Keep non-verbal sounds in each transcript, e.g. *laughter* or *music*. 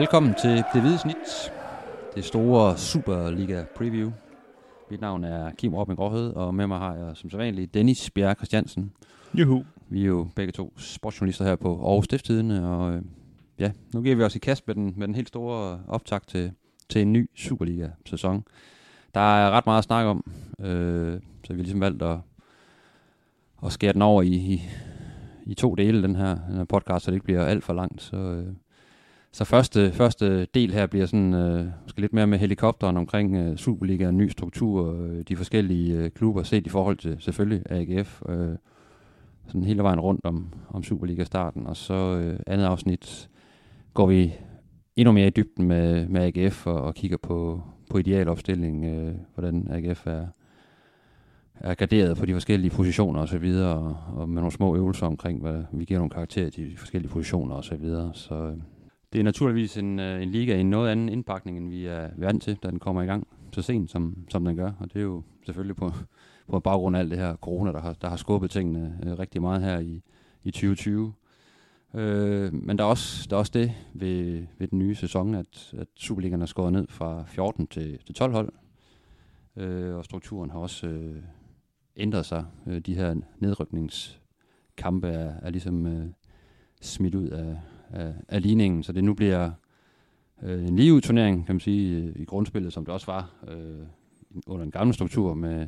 Velkommen til Det Hvide Snit, det store Superliga Preview. Mit navn er Kim Robin Gråhed, og med mig har jeg som sædvanligt Dennis Bjerg Christiansen. Juhu. Vi er jo begge to sportsjournalister her på Aarhus Stifttidene, og øh, ja, nu giver vi os i kast med den, med den helt store optakt til, til en ny Superliga-sæson. Der er ret meget at snakke om, øh, så vi har ligesom valgt at, at skære den over i, i, i to dele, den her, den her podcast, så det ikke bliver alt for langt. Så, øh, så første, første del her bliver sådan øh, måske lidt mere med helikopteren omkring øh, Superliga, ny struktur, øh, de forskellige øh, klubber set i forhold til selvfølgelig AGF, øh, sådan hele vejen rundt om, om Superliga-starten. Og så øh, andet afsnit går vi endnu mere i dybden med, med AGF og, og kigger på, på idealopstilling, øh, hvordan AGF er, er graderet på de forskellige positioner osv., og, og, og med nogle små øvelser omkring, hvad vi giver nogle karakterer til de forskellige positioner osv. Så, videre. så øh, det er naturligvis en, øh, en liga i en noget anden indpakning, end vi er vant til, da den kommer i gang så sent, som, som den gør. Og det er jo selvfølgelig på, på baggrund af alt det her corona, der har, der har skubbet tingene øh, rigtig meget her i, i 2020. Øh, men der er, også, der er også det ved, ved den nye sæson, at, at Superligaen er skåret ned fra 14 til, til 12 hold. Øh, og strukturen har også øh, ændret sig. Øh, de her nedrykningskampe er, er ligesom øh, smidt ud af, af, af ligningen, så det nu bliver øh, en lige turnering, kan man sige, øh, i grundspillet, som det også var øh, under en gammel struktur med,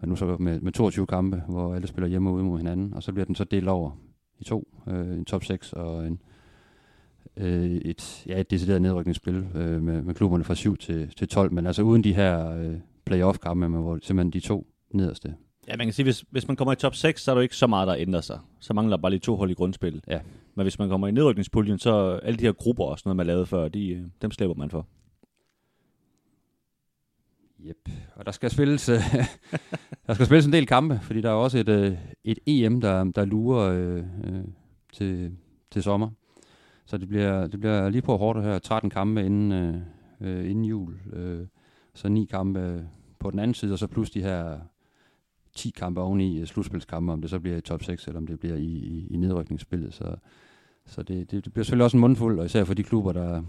med, nu så med, med 22 kampe, hvor alle spiller hjemme og ude mod hinanden, og så bliver den så delt over i to, øh, en top 6 og en, øh, et, ja, et decideret nedrykningsspil øh, med, med klubberne fra 7 til, til 12, men altså uden de her øh, playoff-kampe, med, hvor simpelthen de to nederste Ja, man kan sige, hvis, hvis man kommer i top 6, så er der jo ikke så meget, der ændrer sig. Så mangler der bare lige to hold i grundspillet. Ja. Men hvis man kommer i nedrykningspuljen, så alle de her grupper og sådan noget, man lavede før, de, øh, dem slæber man for. Yep. Og der skal spilles, øh, *laughs* der skal spilles en del kampe, fordi der er også et, øh, et EM, der, der lurer øh, øh, til, til sommer. Så det bliver, det bliver lige på hårdt her. 13 kampe inden, øh, inden jul. Øh, så ni kampe på den anden side, og så plus de her 10 kampe oveni slutspilskampe, om det så bliver i top 6, eller om det bliver i, i, i nedrykningsspillet. Så, så det, det, det bliver selvfølgelig også en mundfuld, og især for de klubber, der,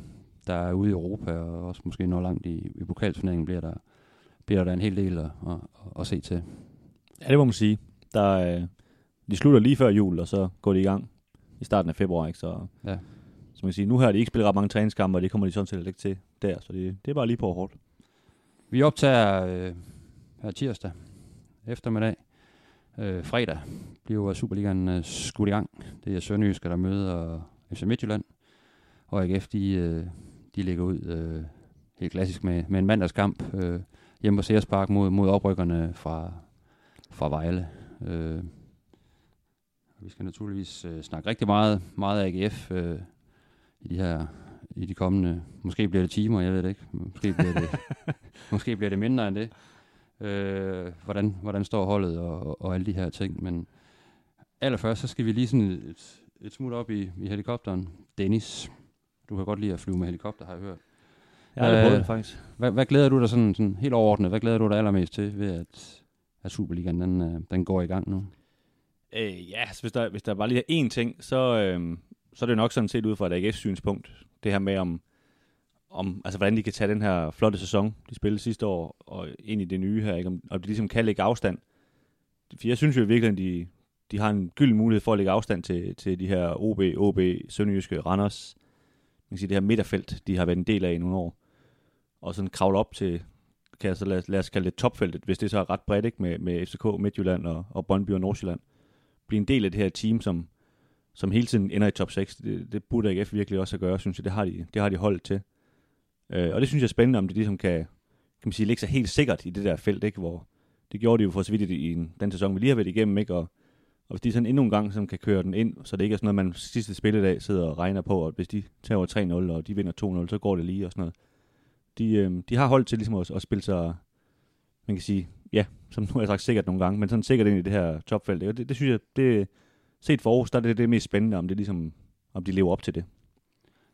der er ude i Europa, og også måske når langt i, i pokalturneringen, bliver der, bliver der en hel del at, at, at, at se til. Ja, det må man sige. Der, øh, de slutter lige før jul, og så går de i gang i starten af februar. Ikke? Så, ja. så man kan sige, nu har de ikke spillet ret mange træningskampe, og det kommer de sådan set ikke til der, så det, det er bare lige på hårdt. Vi optager øh, her tirsdag eftermiddag. Øh, fredag bliver Superligaen øh, skudt i gang. Det er Sønderjyske, der møder FC Midtjylland. Og AGF, de, øh, de ligger ud øh, helt klassisk med, med en mandagskamp øh, hjemme på Sears Park mod, mod oprykkerne fra, fra Vejle. Øh, vi skal naturligvis øh, snakke rigtig meget, meget AGF øh, i de her i de kommende, måske bliver det timer, jeg ved det ikke, måske bliver det, *laughs* måske bliver det mindre end det øh, hvordan, hvordan står holdet og, og, og alle de her ting. Men allerførst, så skal vi lige sådan et, et smut op i, i helikopteren. Dennis, du kan godt lide at flyve med helikopter, har jeg hørt. Ja, det er det faktisk. Hvad, hvad glæder du dig sådan, sådan helt overordnet, hvad glæder du dig allermest til ved, at, at Superligaen den, øh, den går i gang nu? Øh, ja, så hvis der, hvis der bare lige er én ting, så, øh, så er det nok sådan set ud fra et AGF-synspunkt. Det her med, om, om altså, hvordan de kan tage den her flotte sæson, de spillede sidste år, og ind i det nye her, ikke? Om, og de ligesom kan lægge afstand. For jeg synes jo virkelig, at de, de har en gylden mulighed for at lægge afstand til, til de her OB, OB, Sønderjyske, Randers, man kan sige, det her midterfelt, de har været en del af i nogle år. Og sådan kravle op til, kan jeg så lad, lad os kalde det topfeltet, hvis det så er ret bredt, ikke? Med, med FCK, Midtjylland og, og Brøndby og Nordsjælland. Blive en del af det her team, som, som hele tiden ender i top 6. Det, det burde AGF virkelig også at gøre, synes jeg. Det har de, det har de holdt til. Øh, og det synes jeg er spændende, om det ligesom kan, kan man sige, ligge sig helt sikkert i det der felt, ikke? hvor det gjorde de jo for så vidt i, den sæson, vi lige har været igennem, ikke? Og, og hvis de sådan endnu en gang som kan køre den ind, så det ikke er sådan noget, man sidste spilledag sidder og regner på, og hvis de tager 3-0, og de vinder 2-0, så går det lige og sådan noget. De, øh, de har holdt til ligesom at, at spille sig, man kan sige, ja, som nu har jeg sagt sikkert nogle gange, men sådan sikkert ind i det her topfelt. Og det, det synes jeg, det, set for Aarhus, der er det det mest spændende, om det ligesom, om de lever op til det.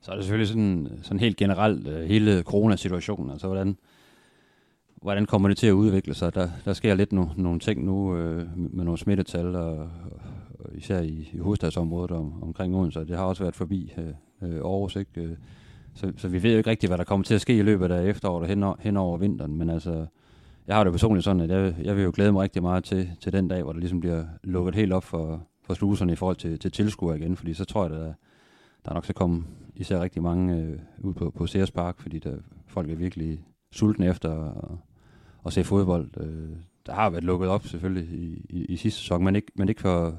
Så er det selvfølgelig sådan, sådan helt generelt øh, hele coronasituationen, altså hvordan, hvordan kommer det til at udvikle sig? Der, der sker lidt no, nogle ting nu øh, med nogle smittetal, og, og især i, i hovedstadsområdet om, omkring Odense. Det har også været forbi øh, øh Aarhus, ikke? Øh, så, så vi ved jo ikke rigtigt, hvad der kommer til at ske i løbet af efteråret og hen, hen over vinteren, men altså, jeg har det personligt sådan, at jeg, jeg vil jo glæde mig rigtig meget til, til den dag, hvor der ligesom bliver lukket helt op for, for sluserne i forhold til, til tilskuer igen, fordi så tror jeg, at der, der nok så komme især rigtig mange øh, ud på, på Sears Park, fordi der, folk er virkelig sultne efter at, at se fodbold. Øh, der har været lukket op selvfølgelig i, i, i sidste sæson, men ikke, men ikke for,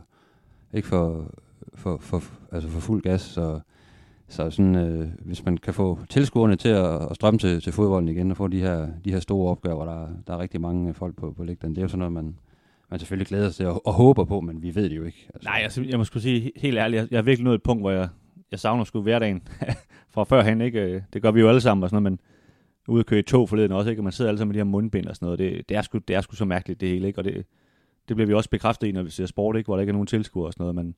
ikke for, for, for, altså for fuld gas, så så sådan, øh, hvis man kan få tilskuerne til at, at strømme til, til fodbolden igen, og få de her, de her store opgaver, der, der er rigtig mange folk på, på lægterne, det er jo sådan noget, man, man selvfølgelig glæder sig til og, og håber på, men vi ved det jo ikke. Altså. Nej, altså, jeg må skulle sige helt ærligt, jeg, jeg er virkelig nået et punkt, hvor jeg, jeg savner sgu hverdagen *laughs* fra førhen, ikke? Øh, det gør vi jo alle sammen og sådan noget, men ude at køre i tog forleden også, ikke? Og man sidder alle sammen med de her mundbind og sådan noget. Det, det, er, sgu, det er sgu så mærkeligt, det hele, ikke? Og det, det bliver vi også bekræftet i, når vi ser sport, ikke? Hvor der ikke er nogen tilskuere og sådan noget, men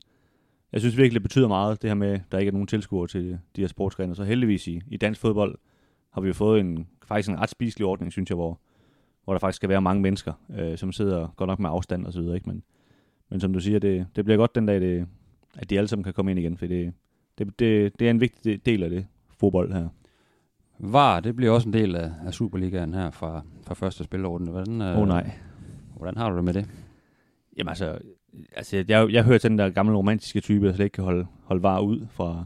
jeg synes virkelig, det betyder meget, det her med, at der ikke er nogen tilskuere til de her sportsgrene. Så heldigvis i, i dansk fodbold har vi jo fået en, faktisk en ret spiselig ordning, synes jeg, hvor, hvor der faktisk skal være mange mennesker, øh, som sidder godt nok med afstand og så videre. Ikke? Men, men som du siger, det, det bliver godt den dag, det, at de alle sammen kan komme ind igen, for det, det, det, det er en vigtig del af det fodbold her. VAR, det bliver også en del af, af Superligaen her fra, fra første spilordning. Hvordan, øh, oh, nej. hvordan har du det med det? Jamen altså, altså jeg, jeg, jeg hører til den der gamle romantiske type, der slet ikke kan holde, holde var ud fra,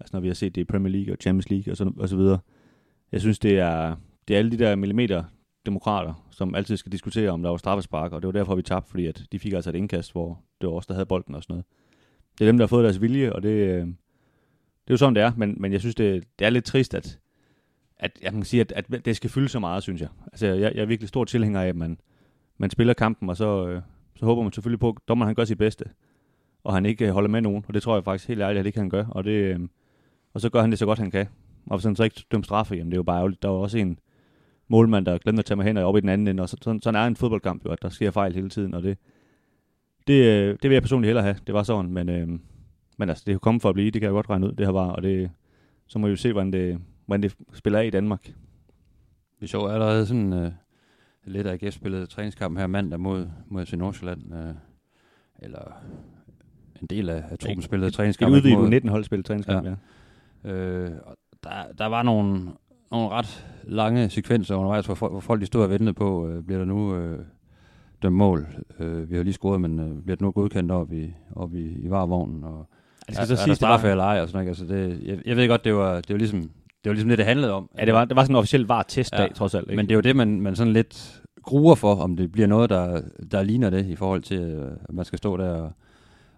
altså når vi har set det i Premier League og Champions League og så, og så videre. Jeg synes, det er, det er alle de der millimeter demokrater, som altid skal diskutere, om der var straffespark, og det var derfor, vi tabte, fordi at de fik altså et indkast, hvor det var os, der havde bolden og sådan noget. Det er dem, der har fået deres vilje, og det, øh, det er jo sådan, det er, men, men jeg synes, det, det er lidt trist, at, at jeg kan sige, at, at det skal fylde så meget, synes jeg. Altså, jeg, jeg er virkelig stor tilhænger af, at man, man spiller kampen, og så, øh, så håber man selvfølgelig på, at dommeren han gør sit bedste, og han ikke øh, holder med nogen, og det tror jeg faktisk helt ærligt, at ikke han gøre, og, det, øh, og så gør han det så godt han kan. Og hvis han så ikke dømmer straffe, jamen det er jo bare ærgerligt. Der var også en målmand, der glemte at tage mig hen og op i den anden ende, og så, sådan, sådan er en fodboldkamp jo, at der sker fejl hele tiden, og det, det, øh, det vil jeg personligt hellere have. Det var sådan, men, øh, men altså, det er jo kommet for at blive, det kan jeg godt regne ud, det her var, og det, så må vi jo se, hvordan det, hvordan det spiller af i Danmark. Vi så allerede sådan øh, lidt af AGF spillede træningskamp her mandag mod, mod FC Nordsjælland. Øh, eller en del af, af truppen spillede træningskamp. Det udvidede 19 hold spillede træningskamp, ja. ja. Øh, der, der var nogle, nogle ret lange sekvenser undervejs, hvor, hvor folk de stod og ventede på, øh, bliver der nu øh, dømt mål. Øh, vi har lige scoret, men øh, bliver det nu godkendt op i, op i, i varevognen, og det skal er, så sige, er der straffe eller ej, og sådan noget. Altså det, jeg, jeg ved godt, det var, det var ligesom det var ligesom det, det handlede om. Ja, det var, det var sådan en officiel var testdag, ja, trods alt. Ikke? Men det er jo det, man, man sådan lidt gruer for, om det bliver noget, der, der ligner det, i forhold til, øh, at man skal stå der og,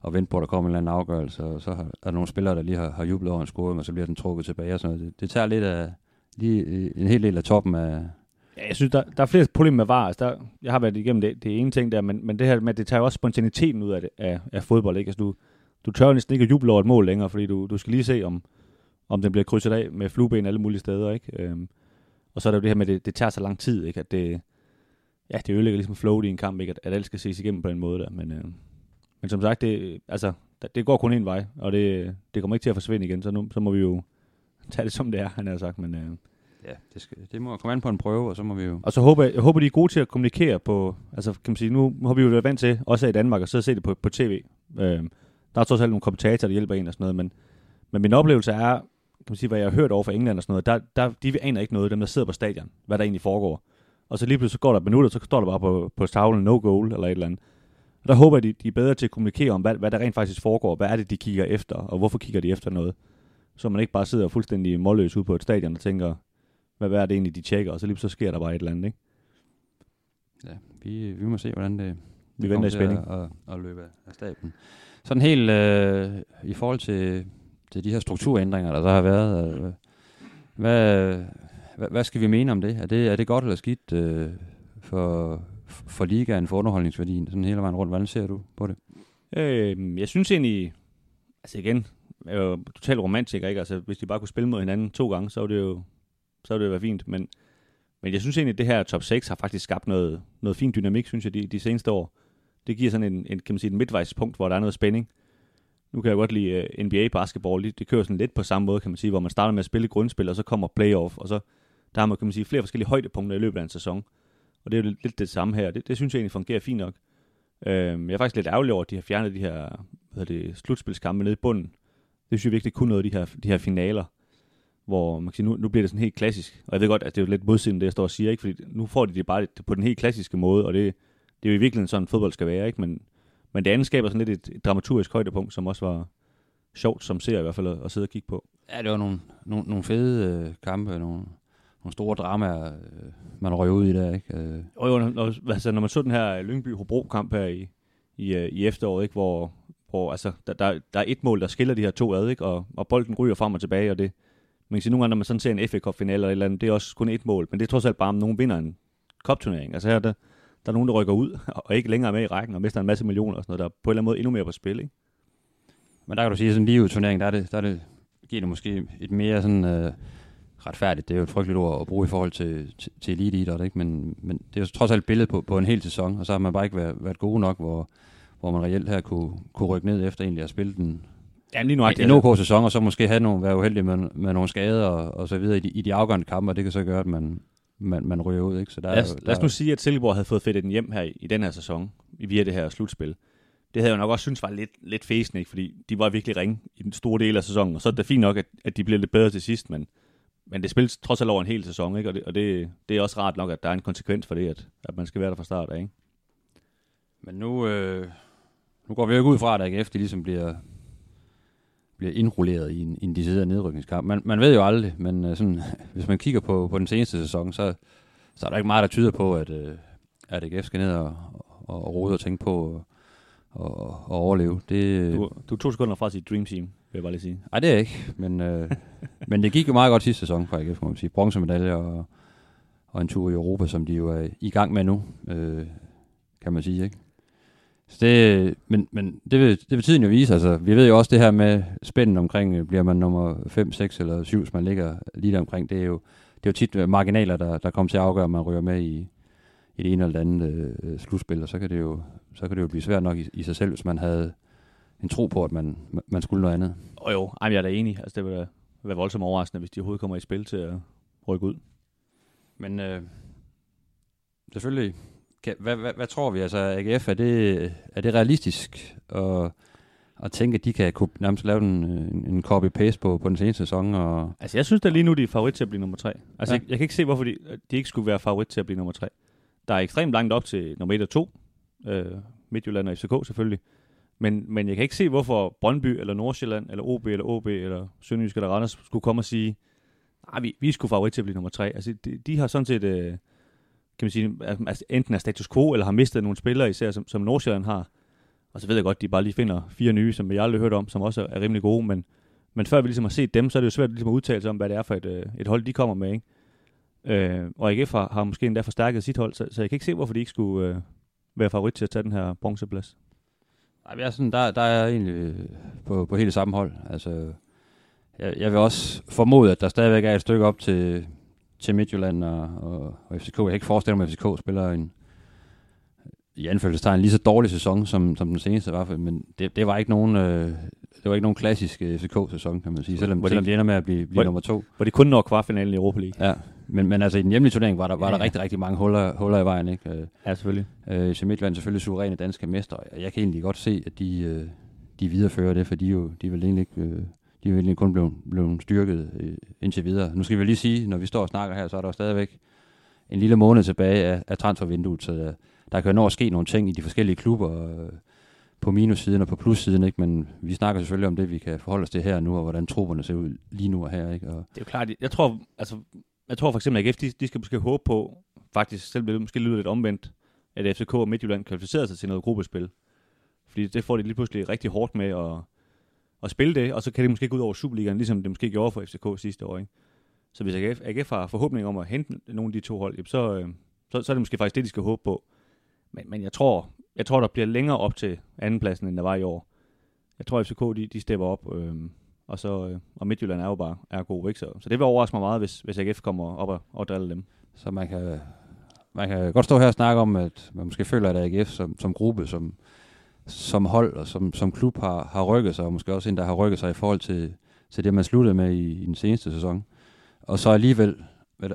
og vente på, at der kommer en eller anden afgørelse, og så er der nogle spillere, der lige har, har jublet over en scoring, og så bliver den trukket tilbage og sådan noget. Det, det tager lidt af, lige en hel del af toppen af... Ja, jeg synes, der, der er flere problemer med VAR. Altså, der, jeg har været igennem det, det ene ting der, men, men det her med, det tager jo også spontaniteten ud af, det, af, af fodbold. Ikke? Altså, du, du tør næsten ikke at juble over et mål længere, fordi du, du skal lige se, om, om den bliver krydset af med flueben alle mulige steder. Ikke? Øhm, og så er der jo det her med, at det, det tager så lang tid, ikke? at det, ja, det ødelægger ligesom flowet i en kamp, ikke? At, at alt skal ses igennem på den måde der. Men, øh, men som sagt, det, altså, det går kun en vej, og det, det kommer ikke til at forsvinde igen, så nu så må vi jo *laughs* tage det som det er, han har sagt. Men, øh, ja, det, skal, det må komme an på en prøve, og så må vi jo... Og så håber jeg, jeg håber, de er gode til at kommunikere på, altså kan man sige, nu har vi jo været vant til, også i Danmark, og se det på, på tv. Øh, der er trods alt nogle kommentatorer, der hjælper en og sådan noget, men, men min oplevelse er, kan man sige, hvad jeg har hørt over fra England og sådan noget, der, der, de aner ikke noget, dem der sidder på stadion, hvad der egentlig foregår og så lige pludselig så går der minutter, så står der bare på, på tavlen no goal eller et eller andet. Og der håber jeg, de, de er bedre til at kommunikere om, hvad, hvad der rent faktisk foregår, hvad er det, de kigger efter, og hvorfor kigger de efter noget. Så man ikke bare sidder fuldstændig målløs ude på et stadion og tænker, hvad, hvad er det egentlig, de tjekker, og så lige så sker der bare et eller andet, ikke? Ja, vi, vi må se, hvordan det, vi venter i spænding. At, at, at løbe af staben. Sådan helt øh, i forhold til, til de her strukturændringer, der der har været, øh, hvad, hvad, hvad skal vi mene om det? Er det, er det godt eller skidt øh, for, for ligaen, for underholdningsværdien, sådan hele vejen rundt? Hvordan ser du på det? Øh, jeg synes egentlig, altså igen, jeg er jo totalt romantiker, ikke? Altså, hvis de bare kunne spille mod hinanden to gange, så ville det jo, så ville det være fint. Men, men jeg synes egentlig, at det her top 6 har faktisk skabt noget, noget fin dynamik, synes jeg, de, de seneste år. Det giver sådan en, en, kan man sige, en midtvejspunkt, hvor der er noget spænding. Nu kan jeg godt lide øh, uh, NBA basketball. Det, det kører sådan lidt på samme måde, kan man sige, hvor man starter med at spille grundspil, og så kommer playoff, og så der har man, kan man sige, flere forskellige højdepunkter i løbet af en sæson. Og det er jo lidt det samme her. Det, det synes jeg egentlig fungerer fint nok. Øhm, jeg er faktisk lidt ærgerlig over, at de har fjernet de her hvad det, slutspilskampe nede i bunden. Det synes jeg virkelig kun noget af de her, de her finaler. hvor man kan sige, nu, nu bliver det sådan helt klassisk. Og jeg ved godt, at det er jo lidt modsigende, det jeg står og siger, ikke? fordi nu får de det bare på den helt klassiske måde, og det, det er jo i virkeligheden sådan, fodbold skal være, ikke? Men, men det andet skaber sådan lidt et, et dramaturgisk højdepunkt, som også var sjovt som ser i hvert fald at, at sidde og kigge på. Ja, det var nogle, nogle, nogle fede øh, kampe, nogle, nogle store dramaer, øh, man røg ud i der, ikke? Øh. Og jo, når, altså, når man så den her Lyngby Hobro kamp her i, i, øh, i efteråret, ikke? Hvor, hvor altså, der, der, der er et mål, der skiller de her to ad, ikke? Og, og bolden ryger frem og tilbage, og det, man kan sige, nogle gange, når man sådan ser en FA Cup-finale eller et eller andet, det er også kun et mål, men det er trods alt bare, om nogen vinder en cup-turnering. Altså her, der, der er nogen, der rykker ud, *laughs* og ikke længere med i rækken, og mister en masse millioner og sådan noget, der er på en eller anden måde endnu mere på spil, ikke? Men der kan du sige, at sådan en lige turnering, der er det, der er det, giver det måske et mere sådan øh, retfærdigt, det er jo et frygteligt ord at bruge i forhold til, til, til elite ikke? Men, men det er jo trods alt et billede på, på en hel sæson, og så har man bare ikke været, været gode nok, hvor, hvor man reelt her kunne, kunne rykke ned efter egentlig at spille den Ja, lige nu en, en OK sæson, og så måske have nogle, være uheldig med, med nogle skader og, og så videre i de, i de afgørende kampe, og det kan så gøre, at man, man, man ryger ud. Ikke? Så der lad, os, er, der, lad os nu sige, at Silkeborg havde fået fedt den hjem her i, i den her sæson, via det her slutspil. Det havde jeg nok også synes var lidt, lidt fæsende, ikke? fordi de var virkelig ringe i den store del af sæsonen, og så er det fint nok, at, at de bliver lidt bedre til sidst, men, men det spilles trods alt over en hel sæson, ikke? og, det, og det, det er også rart nok, at der er en konsekvens for det, at, at man skal være der fra start af. Ikke? Men nu, øh, nu går vi jo ikke ud fra, at AGF de ligesom bliver, bliver indrulleret i en, i en decideret nedrykningskamp. Man, man ved jo aldrig, men uh, sådan, *laughs* hvis man kigger på, på den seneste sæson, så, så er der ikke meget, der tyder på, at, uh, at AGF skal ned og, og, og rode og tænke på at og, og overleve. Det, du, du er to sekunder fra sit dream team, vil jeg bare lige sige. Nej, det er ikke, men, uh, *laughs* men det gik jo meget godt sidste sæson for AGF, må man sige. Bronzemedalje og, og en tur i Europa, som de jo er i gang med nu, uh, kan man sige, ikke? Så det, men men det, vil, det vil tiden jo vise. Altså, vi ved jo også det her med spænden omkring, øh, bliver man nummer 5, 6 eller 7, hvis man ligger lige der omkring. Det er jo, det er jo tit marginaler, der, der kommer til at afgøre, om man ryger med i, i det ene eller det andet øh, slutspil, og så kan det jo, så kan det jo blive svært nok i, i sig selv, hvis man havde en tro på, at man, man skulle noget andet. Og jo, ej, jeg er da enig. Altså, det vil være voldsomt overraskende, hvis de overhovedet kommer i spil til at rykke ud. Men øh, selvfølgelig kan, hvad, hvad, hvad tror vi? Altså AGF, er det, er det realistisk at, at tænke, at de kan kunne nærmest lave en, en copy-paste på, på den seneste sæson? Og... Altså jeg synes da lige nu, de er favorit til at blive nummer tre. Altså ja. jeg, jeg kan ikke se, hvorfor de, de ikke skulle være favorit til at blive nummer tre. Der er ekstremt langt op til nummer 1 og 2. Øh, Midtjylland og FCK selvfølgelig. Men, men jeg kan ikke se, hvorfor Brøndby eller Nordsjælland eller OB eller OB eller Sønderjysk eller Randers skulle komme og sige, nej, vi, vi skulle favorit til at blive nummer tre. Altså de, de har sådan set... Øh, kan man sige, altså, enten er status quo, eller har mistet nogle spillere, især som, som Nordsjælland har. Og så ved jeg godt, at de bare lige finder fire nye, som jeg aldrig har hørt om, som også er rimelig gode, men, men før vi ligesom har set dem, så er det jo svært ligesom at udtale sig om, hvad det er for et, øh, et hold, de kommer med. Ikke? Øh, og AGF har, har måske endda forstærket sit hold, så, så jeg kan ikke se, hvorfor de ikke skulle øh, være favorit til at tage den her bronzeplads. Nej, jeg er sådan, der, der er jeg egentlig øh, på, på hele samme hold. Altså, jeg, jeg vil også formode, at der stadigvæk er et stykke op til, til Midtjylland og, og, og FCK. Jeg kan ikke forestille mig, at FCK spiller en i anførselstegn lige så dårlig sæson, som, som den seneste var, men det, det var ikke nogen... Øh, det var ikke nogen klassisk øh, FCK-sæson, kan man sige, selvom, selvom de ender med at blive, blive var, nummer to. Var det kun når kvartfinalen i Europa League? Ja, men, men altså i den hjemlige turnering var der, var ja, der rigtig, rigtig mange huller, huller i vejen. Ikke? Øh, ja, selvfølgelig. Øh, FC Midtjylland selvfølgelig suveræne danske mester, og jeg kan egentlig godt se, at de, øh, de viderefører det, for de, jo, de vil egentlig ikke... Øh, de er virkelig kun blevet, blevet styrket øh, indtil videre. Nu skal vi lige sige, når vi står og snakker her, så er der stadigvæk en lille måned tilbage af, af transfervinduet, så der, der kan jo nå at ske nogle ting i de forskellige klubber øh, på minussiden og på plussiden, ikke? men vi snakker selvfølgelig om det, vi kan forholde os til her nu, og hvordan trupperne ser ud lige nu og her. Ikke? Og det er jo klart, jeg tror, altså, jeg tror for eksempel, at AGF, de, de skal måske håbe på, faktisk selv det måske lyder lidt omvendt, at FCK og Midtjylland kvalificerer sig til noget gruppespil. Fordi det får de lige pludselig rigtig hårdt med, og at spille det, og så kan det måske gå ud over Superligaen, ligesom det måske gjorde for FCK sidste år. Ikke? Så hvis AGF, AGF har forhåbning om at hente nogle af de to hold, så, øh, så, så er det måske faktisk det, de skal håbe på. Men, men jeg tror, jeg tror, der bliver længere op til andenpladsen, end der var i år. Jeg tror, at FCK de, de stepper op, øh, og, så, øh, og Midtjylland er jo bare er god. Ikke? Så, så det vil overraske mig meget, hvis, hvis AGF kommer op og, og driller dem. Så man kan, man kan godt stå her og snakke om, at man måske føler, at AGF som, som gruppe, som, som hold og som, som klub har, har rykket sig, og måske også en, der har rykket sig i forhold til, til det, man sluttede med i, i den seneste sæson. Og så alligevel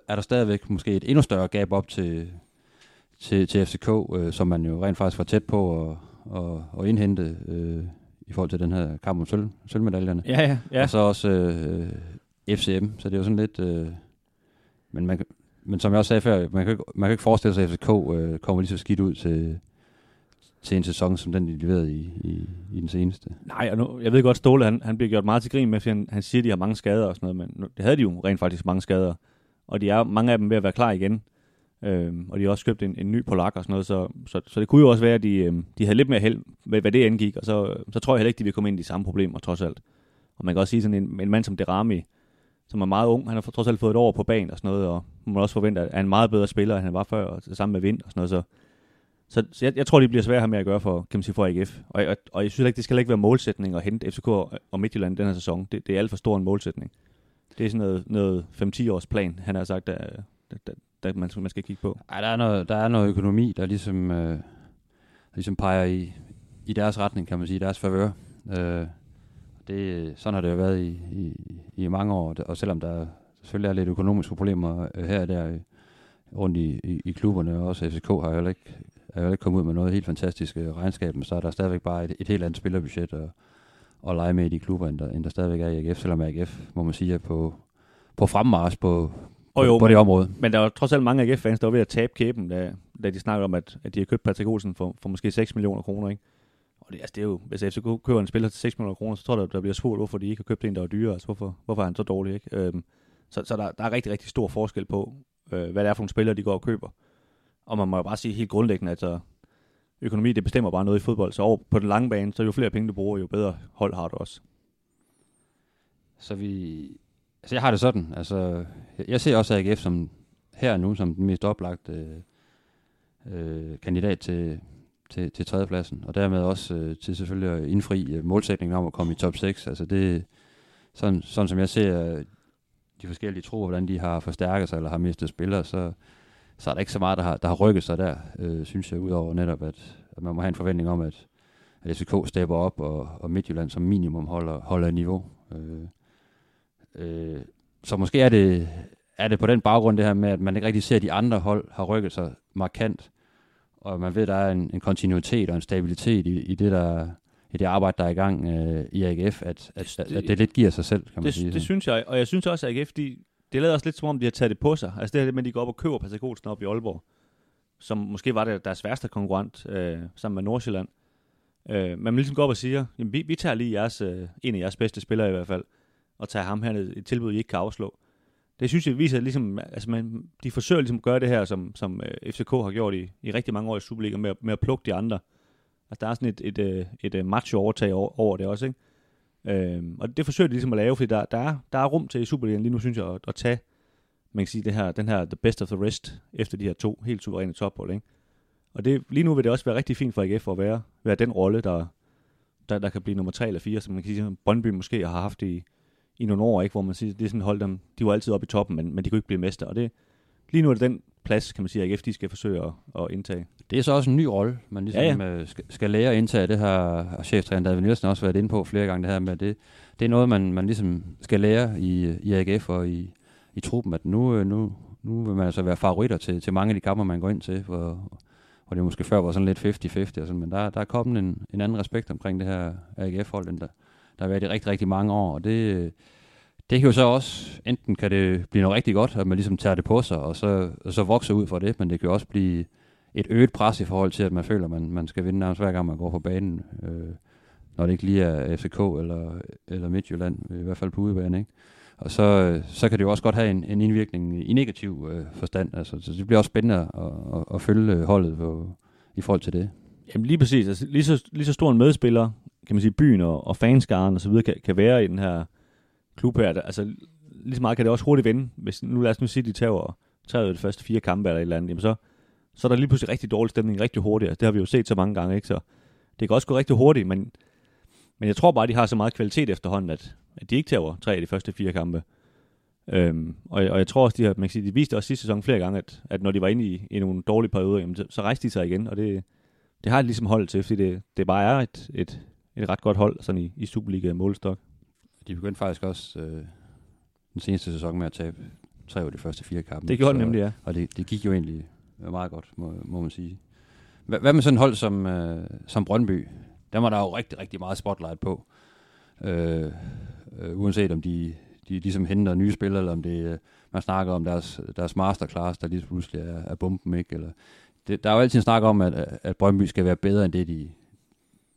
er der stadigvæk måske et endnu større gab op til, til, til FCK, øh, som man jo rent faktisk var tæt på at, at, at indhente øh, i forhold til den her kamp om sølv, sølvmedaljerne. Ja, ja, ja. Og så også øh, FCM, så det er jo sådan lidt... Øh, men, man, men som jeg også sagde før, man kan ikke, man kan ikke forestille sig, at FCK øh, kommer lige så skidt ud til, til en sæson, som den, de leverede i, i, i den seneste. Nej, og nu, jeg ved godt, Ståle, han, han bliver gjort meget til grin med, fordi han, han siger, at de har mange skader og sådan noget, men nu, det havde de jo rent faktisk mange skader, og de er mange af dem ved at være klar igen. Øhm, og de har også købt en, en ny polak og sådan noget, så, så, så det kunne jo også være, at de, øhm, de havde lidt mere held, hvad, hvad det angik, og så, så tror jeg heller ikke, de vil komme ind i de samme problemer, trods alt. Og man kan også sige sådan en, en mand som Derami, som er meget ung, han har trods alt fået et år på banen og sådan noget, og man må også forvente, at han er en meget bedre spiller, end han var før, og sammen med Vind og sådan noget, så, så, så jeg, jeg, tror, de bliver svære her med at gøre for, kan man sige, for AGF. Og, og, og jeg synes ikke, det skal ikke være målsætning at hente FCK og Midtjylland den her sæson. Det, det er alt for stor en målsætning. Det er sådan noget, noget 5-10 års plan, han har sagt, der, der, der, der man, man skal kigge på. Ej, der er noget, der er noget økonomi, der ligesom, øh, ligesom peger i, i deres retning, kan man sige, deres favør. Øh, det, sådan har det jo været i, i, i mange år, og selvom der selvfølgelig er lidt økonomiske problemer øh, her og der øh, rundt i, i, i klubberne, og også FCK har jo ikke, er ikke kommet ud med noget helt fantastisk øh, regnskab, men så er der stadigvæk bare et, et helt andet spillerbudget at, at lege med i de klubber, end der, end der stadigvæk er i AGF, selvom AGF, må man sige, er på, på fremmars på, og jo, på det område. Men der er trods alt mange AGF-fans, der var ved at tabe kæben, da, da de snakker om, at, at de har købt Patrick Olsen for, for måske 6 millioner kroner. Ikke? Og det, altså, det er jo, hvis FCK køber en spiller til 6 millioner kroner, så tror jeg, der bliver spurgt, hvorfor de ikke har købt en, der er dyrere. Altså, hvorfor, hvorfor er han så dårlig? Ikke? Øhm, så så der, der er rigtig, rigtig stor forskel på, øh, hvad det er for nogle spillere, de går og køber. Og man må jo bare sige helt grundlæggende, at altså, økonomi, det bestemmer bare noget i fodbold. Så over på den lange bane, så jo flere penge du bruger, jo bedre hold har du også. Så vi... Altså, jeg har det sådan. Altså, jeg ser også AGF som her nu som den mest oplagte øh, kandidat til, til, til tredjepladsen, og dermed også øh, til selvfølgelig at indfri øh, målsætningen om at komme i top 6. Altså det, sådan, sådan som jeg ser øh, de forskellige troer, hvordan de har forstærket sig eller har mistet spillere, så, så er der ikke så meget, der har, der har rykket sig der, øh, synes jeg, udover netop, at, at man må have en forventning om, at, at FCK stepper op, og, og Midtjylland som minimum holder, holder niveau. Øh, øh, så måske er det, er det på den baggrund det her med, at man ikke rigtig ser, at de andre hold har rykket sig markant, og man ved, at der er en, en kontinuitet og en stabilitet i, i det, der, i det arbejde, der er i gang øh, i AGF, at, at, det, at det lidt giver sig selv, kan man det, sige. Det synes jeg, og jeg synes også, at AGF, de, det lader også lidt som om, de har taget det på sig. Altså det her med, at de går op og køber Patrick Olsen op i Aalborg, som måske var det deres værste konkurrent øh, sammen med Nordsjælland. Øh, men man ligesom går op og siger, jamen, vi, vi tager lige jeres, øh, en af jeres bedste spillere i hvert fald, og tager ham her et tilbud, I ikke kan afslå. Det synes jeg viser ligesom, altså man, de forsøger ligesom at gøre det her, som, som øh, FCK har gjort i, i rigtig mange år i Superliga, med, med at plukke de andre. Altså der er sådan et, et, øh, et, øh, et macho-overtag over, over det også, ikke? Øhm, og det forsøger de ligesom at lave, fordi der, der, er, der er rum til i Superligaen lige nu, synes jeg, at, at tage man kan sige, det her, den her the best of the rest, efter de her to helt suveræne tophold, ikke? Og det, lige nu vil det også være rigtig fint for AGF at være, være den rolle, der, der, der kan blive nummer 3 eller 4, som man kan sige, som Brøndby måske har haft i, i nogle år, ikke? hvor man siger, det er sådan hold dem, de var altid oppe i toppen, men, men de kunne ikke blive mester. Og det, lige nu er det den plads, kan man sige, at AGF de skal forsøge at, at indtage. Det er så også en ny rolle, man ligesom ja, ja. Skal, skal lære at indtage. Det har cheftræner David Nielsen også været inde på flere gange, det her med, det, det er noget, man, man ligesom skal lære i, i AGF og i, i truppen, at nu, nu, nu vil man altså være favoritter til, til mange af de kampe, man går ind til, hvor, hvor det måske før var sådan lidt 50-50, og sådan, men der, der er kommet en, en anden respekt omkring det her AGF-hold, end der, der har været i rigtig, rigtig mange år, og det, det kan jo så også, enten kan det blive noget rigtig godt, at man ligesom tager det på sig, og så, og så vokser ud fra det, men det kan jo også blive et øget pres i forhold til, at man føler, at man, man skal vinde nærmest hver gang, man går på banen, øh, når det ikke lige er FCK eller, eller Midtjylland, i hvert fald på udebane, ikke? Og så, så kan det jo også godt have en, en indvirkning i negativ øh, forstand. Altså, så det bliver også spændende at, at, at følge holdet på, i forhold til det. Jamen lige præcis. Altså, lige, så, lige så stor en medspiller, kan man sige, byen og, og fanskaren og så videre, kan, kan være i den her klub her. Altså lige så meget kan det også hurtigt vende. Hvis nu lad os nu sige, at de tager, tager de første fire kampe eller et eller andet, jamen så, så er der lige pludselig rigtig dårlig stemning rigtig hurtigt. Altså, det har vi jo set så mange gange, ikke? Så det kan også gå rigtig hurtigt, men, men jeg tror bare, at de har så meget kvalitet efterhånden, at, at de ikke tager tre af de første fire kampe. Øhm, og, og jeg tror også, de har, man kan sige, de viste også sidste sæson flere gange, at, at når de var inde i, i nogle dårlige perioder, jamen, så, så rejste de sig igen, og det, det har de ligesom holdt til, fordi det, det bare er et, et, et ret godt hold sådan i, i Superliga målestok. De begyndte faktisk også øh, den seneste sæson med at tabe tre af de første fire kampe. Det gjorde så, nemlig, ja. Og det, det gik jo egentlig meget godt, må, må man sige. Hvad, hvad med sådan et hold som, øh, som Brøndby? Der var der jo rigtig, rigtig meget spotlight på. Øh, øh, uanset om de, de ligesom henter nye spillere, eller om det øh, man snakker om deres, deres masterclass, der lige pludselig er, er bomben, ikke? Eller, det, der er jo altid en snak om, at, at Brøndby skal være bedre end det, de,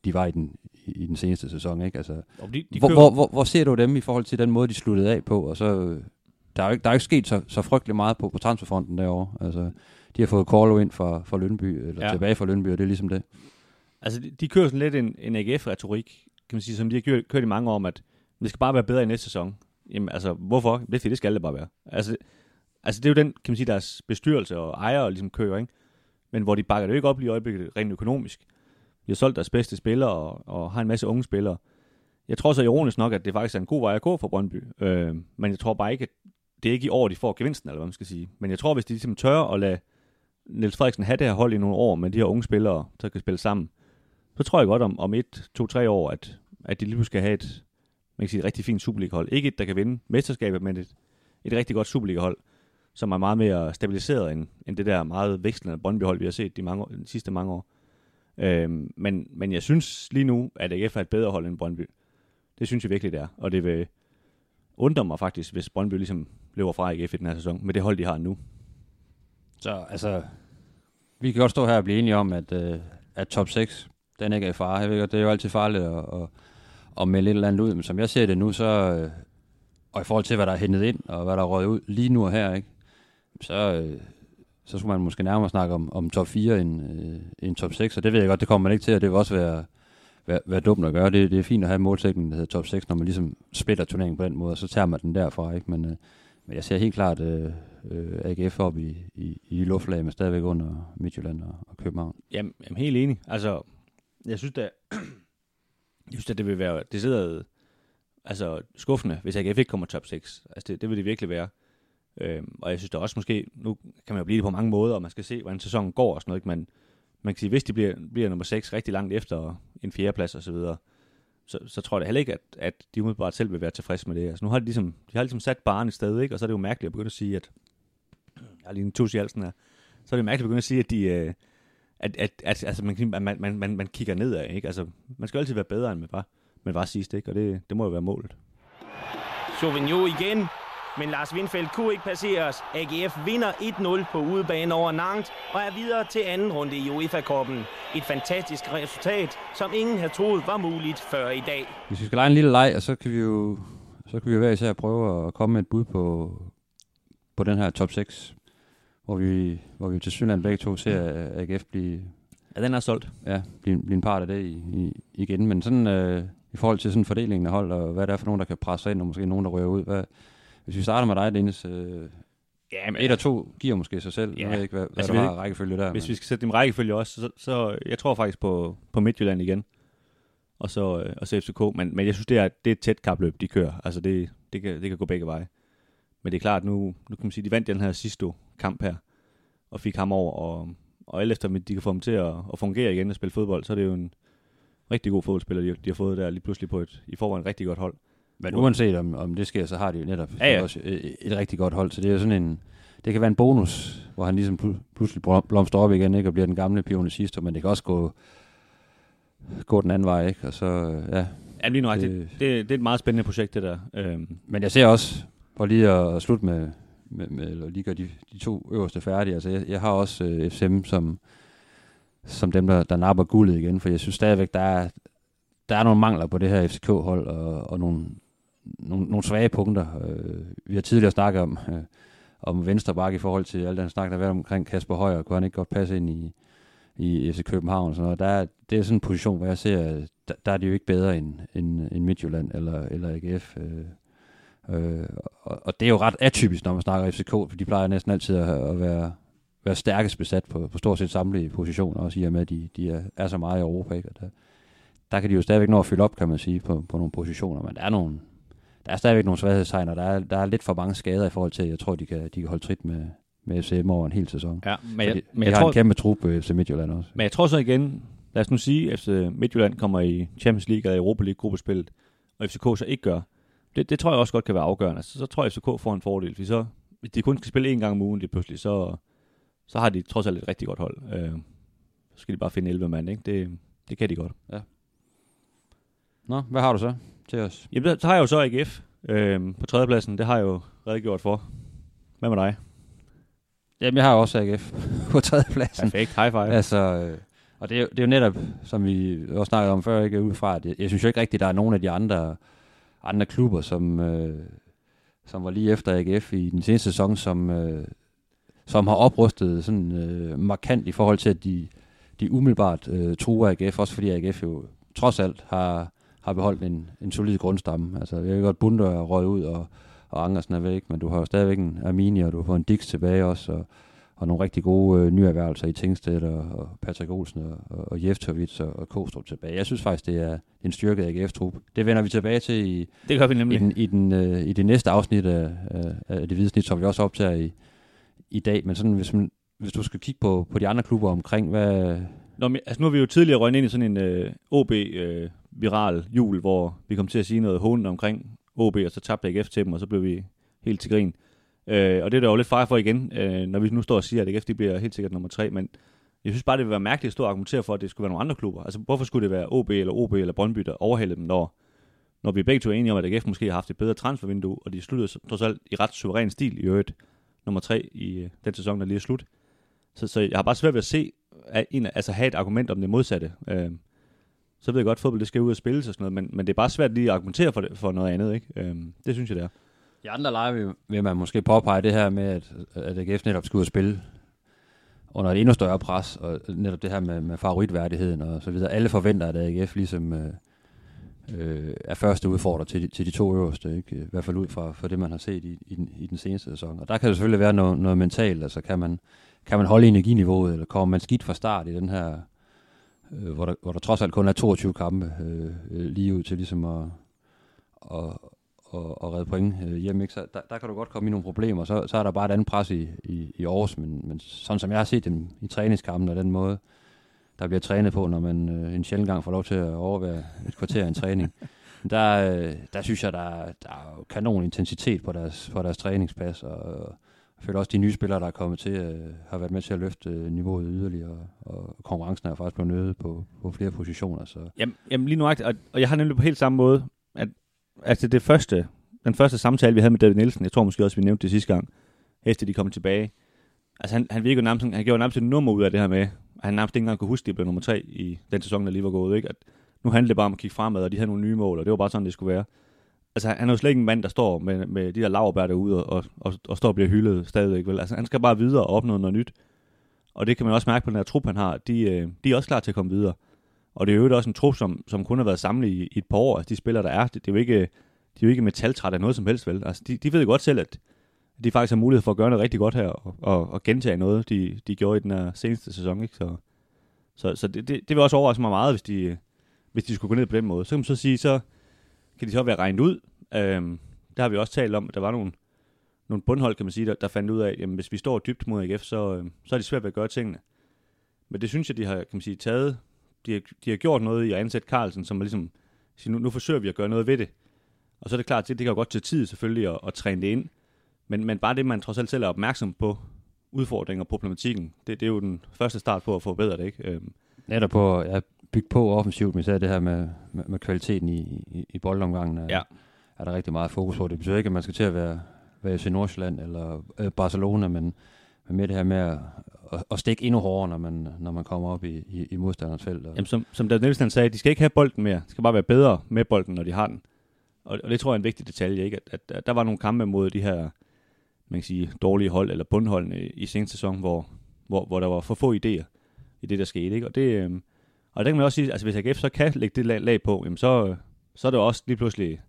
de var i den, i den seneste sæson, ikke? Altså, de, de hvor, hvor, hvor, hvor ser du dem i forhold til den måde, de sluttede af på? Og så, der er jo ikke, der er ikke sket så, så frygtelig meget på, på transferfronten derovre. Altså, de har fået Carlo ind fra, fra Lønby, eller ja. tilbage fra Lønby, og det er ligesom det. Altså, de, de kører sådan lidt en, en AGF-retorik, kan man sige, som de har kørt, kørt i mange år, om at det skal bare være bedre i næste sæson. Jamen, altså, hvorfor? Det det skal det bare være. Altså, altså, det er jo den, kan man sige, deres bestyrelse og ejere ligesom kører, ikke? Men hvor de bakker det jo ikke op lige i øjeblikket rent økonomisk. De har solgt deres bedste spillere og, og har en masse unge spillere. Jeg tror så ironisk nok, at det faktisk er en god vej at gå for Brøndby. Øh, men jeg tror bare ikke, at det er ikke i år, de får gevinsten, eller hvad man skal sige. Men jeg tror, hvis de ligesom tør at lade Niels Frederiksen have det her hold i nogle år med de her unge spillere, der kan spille sammen, så tror jeg godt om, om et, to, tre år, at, at de lige skal have et, man kan sige, et rigtig fint Superliga-hold. Ikke et, der kan vinde mesterskabet, men et, et rigtig godt Superliga-hold, som er meget mere stabiliseret end, end det der meget vekslende Brøndby-hold, vi har set de, mange, de sidste mange år. Øhm, men, men jeg synes lige nu, at AGF er et bedre hold end Brøndby. Det synes jeg virkelig, det er. Og det vil undre mig faktisk, hvis Brøndby ligesom løber fra AGF i den her sæson, med det hold, de har nu. Så altså, vi kan godt stå her og blive enige om, at, øh, at top 6, den ikke er i fare. Jeg ved det er jo altid farligt at, at, at melde et eller andet ud, men som jeg ser det nu, så, øh, og i forhold til, hvad der er hentet ind, og hvad der er røget ud lige nu og her, ikke? så, øh, så skulle man måske nærmere snakke om, om top 4 end, øh, end top 6, og det ved jeg godt, det kommer man ikke til, og det vil også være, være, være dumt at gøre. Det, det er fint at have målsætningen, der hedder top 6, når man ligesom splitter turneringen på den måde, og så tager man den derfra, ikke? Men, øh, men jeg ser helt klart uh, øh, øh AGF op i, i, i luftlag, men stadigvæk under Midtjylland og, og København. Jamen, jamen, helt enig. Altså, jeg synes da, *clears throat* jeg synes da, det vil være sidder altså, skuffende, hvis AGF ikke kommer top 6. Altså, det, det vil det virkelig være. Øhm, og jeg synes da også måske, nu kan man jo blive det på mange måder, og man skal se, hvordan sæsonen går og sådan noget, men man kan sige, hvis de bliver, bliver nummer 6 rigtig langt efter en fjerdeplads og så videre, så, så tror jeg heller ikke, at, at de umiddelbart selv vil være tilfredse med det. Altså nu har de ligesom, de har ligesom sat barn et sted, ikke? og så er det jo mærkeligt at begynde at sige, at har lige en tus i halsen her, så er det mærkeligt at begynde at sige, at de, øh, at, at, at, altså man, man, man, man, man kigger nedad, ikke? Altså, man skal altid være bedre, end man var, man var sidst, ikke? Og det, det må jo være målet. Sauvignon igen, men Lars Windfeldt kunne ikke passeres. AGF vinder 1-0 på udebane over Nantes og er videre til anden runde i UEFA-koppen. Et fantastisk resultat, som ingen havde troet var muligt før i dag. Hvis vi skal lege en lille leg, og så kan vi jo så kan vi jo hver især prøve at komme med et bud på, på den her top 6 hvor vi, hvor vi til Sydland begge to ser AGF blive... Ja, den er solgt. Ja, blive, blive en part af det i, i, igen. Men sådan øh, i forhold til sådan fordelingen af hold, og hvad det er for nogen, der kan presse ind, og måske nogen, der rører ud. Hvad, hvis vi starter med dig, Dennis, øh, Ja, men, et og to giver måske sig selv. Ja, jeg ved ikke, hvad, hvad altså, du har rækkefølge der. Hvis men. vi skal sætte dem rækkefølge også, så, så jeg tror faktisk på, på Midtjylland igen. Og så, øh, og så FCK. Men, men jeg synes, det er, det er et tæt kapløb, de kører. Altså, det, det, kan, det kan gå begge veje. Men det er klart, nu, nu kan man sige, de vandt den her sidste kamp her, og fik ham over, og, og alt efter, de kan få ham til at, at fungere igen og spille fodbold, så er det jo en rigtig god fodboldspiller, de, de har fået der lige pludselig på et, i forvejen rigtig godt hold. Men uanset om, om det sker, så har de jo netop ja, ja. også et, et rigtig godt hold, så det er jo sådan en, det kan være en bonus, hvor han ligesom pludselig blomster op igen, ikke, og bliver den gamle pionicist, men det kan også gå, gå den anden vej, ikke, og så, ja. Ja, lige nu, det, det, det, det, er et meget spændende projekt, det der. Øhm. Men jeg ser også, for lige at slutte med, med, med eller lige gøre de, de to øverste færdige. Altså, jeg, jeg har også øh, FCM som, som dem, der, der napper guldet igen, for jeg synes stadigvæk, der er, der er nogle mangler på det her FCK-hold, og, og nogle, nogle, nogle svage punkter. Øh, vi har tidligere snakket om, øh, om venstre bakke i forhold til alt den snak, der har været omkring Kasper Højer. Kunne han ikke godt passe ind i, i FC København? Sådan noget. Der er, det er sådan en position, hvor jeg ser, der, der er de jo ikke bedre end, end, end Midtjylland eller, eller AGF. Øh, Øh, og, og det er jo ret atypisk, når man snakker FCK, for de plejer næsten altid at, at være, være stærkest besat på, på stort set samtlige positioner, også i og med, at de, de er, er så meget i Europa. Ikke? Og der, der kan de jo stadigvæk nå at fylde op, kan man sige, på, på nogle positioner, men der er nogle, der er stadigvæk nogle svaghedstegn, og der er, der er lidt for mange skader i forhold til, at jeg tror, de kan, de kan holde trit med, med FCM over en hel sæson. Ja, men jeg, de, men de jeg har tror, en kæmpe trup på FC Midtjylland også. Men jeg tror så igen, lad os nu sige, at FC Midtjylland kommer i Champions League og Europa League gruppespillet, og FCK så ikke gør, det, det tror jeg også godt kan være afgørende. Så, så tror jeg, at FCK får en fordel. Fordi så, hvis de kun skal spille en gang om ugen lige pludselig, så, så har de trods alt et rigtig godt hold. Øh, så skal de bare finde 11 mand, ikke? Det, det kan de godt. Ja. Nå, hvad har du så til os? Jamen, så har jeg jo så AGF øh, på tredjepladsen. Det har jeg jo redegjort for. Hvad med dig? Jamen, jeg har også AGF *laughs* på tredjepladsen. Perfekt, high five. Altså, øh, og det er, jo- det er jo netop, som vi også snakkede om før, ikke ud fra, at jeg, jeg synes jo ikke rigtigt, der er nogen af de andre, andre klubber, som, øh, som var lige efter AGF i den seneste sæson, som, øh, som har oprustet sådan øh, markant i forhold til, at de, de umiddelbart øh, truer AGF, også fordi AGF jo trods alt har, har beholdt en, en solid grundstamme. Altså, jeg kan godt bunde og røget ud, og, og Angersen er væk, men du har jo stadigvæk en Armini, og du får en Dix tilbage også, og, og nogle rigtig gode øh, nyerhvervelser i Tingstedt og, og Patrick Olsen og, og, og Jeftovic og, og Kostrup tilbage. Jeg synes faktisk, det er en styrket AGF-trup. Det vender vi tilbage til i, Det gør vi i, nemlig. den, i, den, øh, i det næste afsnit af, af, det hvide snit, som vi også optager i, i dag. Men sådan, hvis, man, hvis du skal kigge på, på de andre klubber omkring, hvad... Nå, men, altså, nu har vi jo tidligere røget ind i sådan en øh, viral jul, hvor vi kom til at sige noget håndende omkring OB, og så tabte AGF til dem, og så blev vi helt til grin. Øh, og det er der jo lidt far for igen, øh, når vi nu står og siger, at AGF de bliver helt sikkert nummer tre, men jeg synes bare, det vil være mærkeligt at stå og argumentere for, at det skulle være nogle andre klubber. Altså, hvorfor skulle det være OB eller OB eller Brøndby, der overhældede dem, når, når vi begge to er enige om, at AGF måske har haft et bedre transfervindue, og de sluttede så- trods alt i ret suveræn stil i øvrigt nummer tre i øh, den sæson, der lige er slut. Så, så jeg har bare svært ved at se, at en, altså have et argument om det modsatte. Øh, så ved jeg godt, at fodbold det skal ud og spilles og sådan noget, men, men det er bare svært lige at argumentere for, det, for noget andet. Ikke? Øhm, det synes jeg, det er. I andre lejre vil, vil man måske påpege det her med, at, at AGF netop skal ud og spille under et endnu større pres, og netop det her med, med favoritværdigheden og så videre. Alle forventer, at AGF ligesom øh, øh, er første udfordrer til de, til de to øverste, ikke? i hvert fald ud fra, fra det, man har set i, i, den, i den seneste sæson. Og der kan det selvfølgelig være noget, noget mentalt, altså kan man, kan man holde energiniveauet, eller kommer man skidt fra start i den her, øh, hvor, der, hvor der trods alt kun er 22 kampe øh, øh, lige ud til ligesom at, at, at, at redde point øh, hjem. Ikke? Så der, der kan du godt komme i nogle problemer. Så, så er der bare et andet pres i, i, i Aarhus, men, men sådan som jeg har set dem i træningskampen og den måde, der bliver trænet på, når man øh, en sjældent gang får lov til at overvære et kvarter af en træning, *laughs* der, øh, der synes jeg, der, der er jo kanon intensitet på deres, på deres træningspas, og jeg føler også, at de nye spillere, der er kommet til, øh, har været med til at løfte øh, niveauet yderligere, og konkurrencen er faktisk blevet nødt på, på flere positioner. Så Jamen, jamen lige nu, og, og jeg har nemlig på helt samme måde, at altså det første, den første samtale, vi havde med David Nielsen, jeg tror måske også, vi nævnte det sidste gang, efter de kom tilbage, altså han, han virkede nærmest, han gjorde nærmest et nummer ud af det her med, at han nærmest ikke engang kunne huske, at de blev nummer tre i den sæson, der lige var gået, ikke? At nu handlede det bare om at kigge fremad, og de havde nogle nye mål, og det var bare sådan, det skulle være. Altså, han er jo slet ikke en mand, der står med, med de der laverbær derude og, og, og står og bliver hyldet stadigvæk. Vel? Altså, han skal bare videre og opnå noget nyt. Og det kan man også mærke på den her trup, han har. De, øh, de er også klar til at komme videre. Og det er jo også en trup, som, som kun har været samlet i, i et par år. Altså, de spillere, der er, det, det er jo ikke, de er jo ikke metaltræt af noget som helst, vel? Altså, de, de ved jo godt selv, at de faktisk har mulighed for at gøre noget rigtig godt her, og, og, og gentage noget, de, de gjorde i den her seneste sæson, ikke? Så, så, så det, det, det vil også overraske mig meget, hvis de, hvis de skulle gå ned på den måde. Så kan man så sige, så kan de så være regnet ud. Øhm, der har vi også talt om, at der var nogle, nogle bundhold, kan man sige, der, der fandt ud af, at jamen, hvis vi står dybt mod AGF, så, øhm, så er det svært ved at gøre tingene. Men det synes jeg, de har, kan man sige, taget, de har, de har gjort noget i at ansætte Carlsen, som er ligesom, siger, nu, nu forsøger vi at gøre noget ved det. Og så er det klart, det, det kan jo godt tage tid selvfølgelig at, at træne det ind. Men, men bare det, man trods alt selv er opmærksom på, udfordringer og problematikken, det, det er jo den første start på at forbedre det, ikke? Øhm, netop på ja, bygge på offensivt, men især det her med, med, med kvaliteten i, i, i boldomgangen, er, Ja. er der rigtig meget fokus på. Det betyder ikke, at man skal til at være, være FC Nordsjælland eller øh, Barcelona, men, men med det her med at, at, at stikke endnu hårdere, når man, når man kommer op i, i, i modstanderens felt. Og, Jamen, som, som David Nielsen sagde, de skal ikke have bolden mere. De skal bare være bedre med bolden, når de har den. Og, og det tror jeg er en vigtig detalje, ikke? At, at, at der var nogle kampe mod de her man kan sige, dårlige hold, eller bundholdene i seneste sæson, hvor, hvor, hvor der var for få idéer i det, der skete. Ikke? Og, det, øh, og der kan man også sige, altså hvis AGF så kan lægge det lag, lag på, jamen så, så er det også lige pludselig,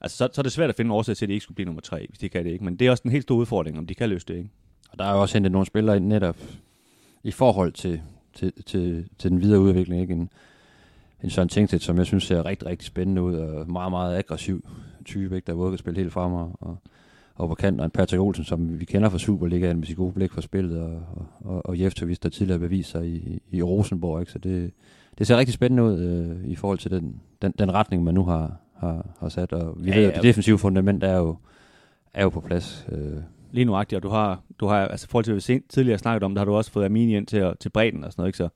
altså så, så er det svært at finde en årsag til, at de ikke skulle blive nummer tre, hvis de kan det ikke. Men det er også en helt stor udfordring, om de kan løse det. Ikke? og der er jo også hentet nogle spillere ind netop i forhold til, til, til, til den videre udvikling. Ikke? En, en Søren Tengstedt, som jeg synes ser rigtig, rigtig spændende ud, og meget, meget aggressiv type, ikke? der våger at spille helt frem og, og, og på kanten, en Patrick Olsen, som vi kender fra Superligaen med sit gode blik for spillet, og, og, og, Jeftovic, der tidligere beviser sig i, i Rosenborg. Ikke? Så det, det ser rigtig spændende ud øh, i forhold til den, den, den retning, man nu har, har, har sat. Og vi Ja, ved, ja. at det defensive fundament er jo, er jo på plads. Øh, Lige nuagtigt, og du har, du har altså i forhold til, hvad vi sent, tidligere snakket om, der har du også fået Armini ind til, til bredden og sådan noget, ikke? Så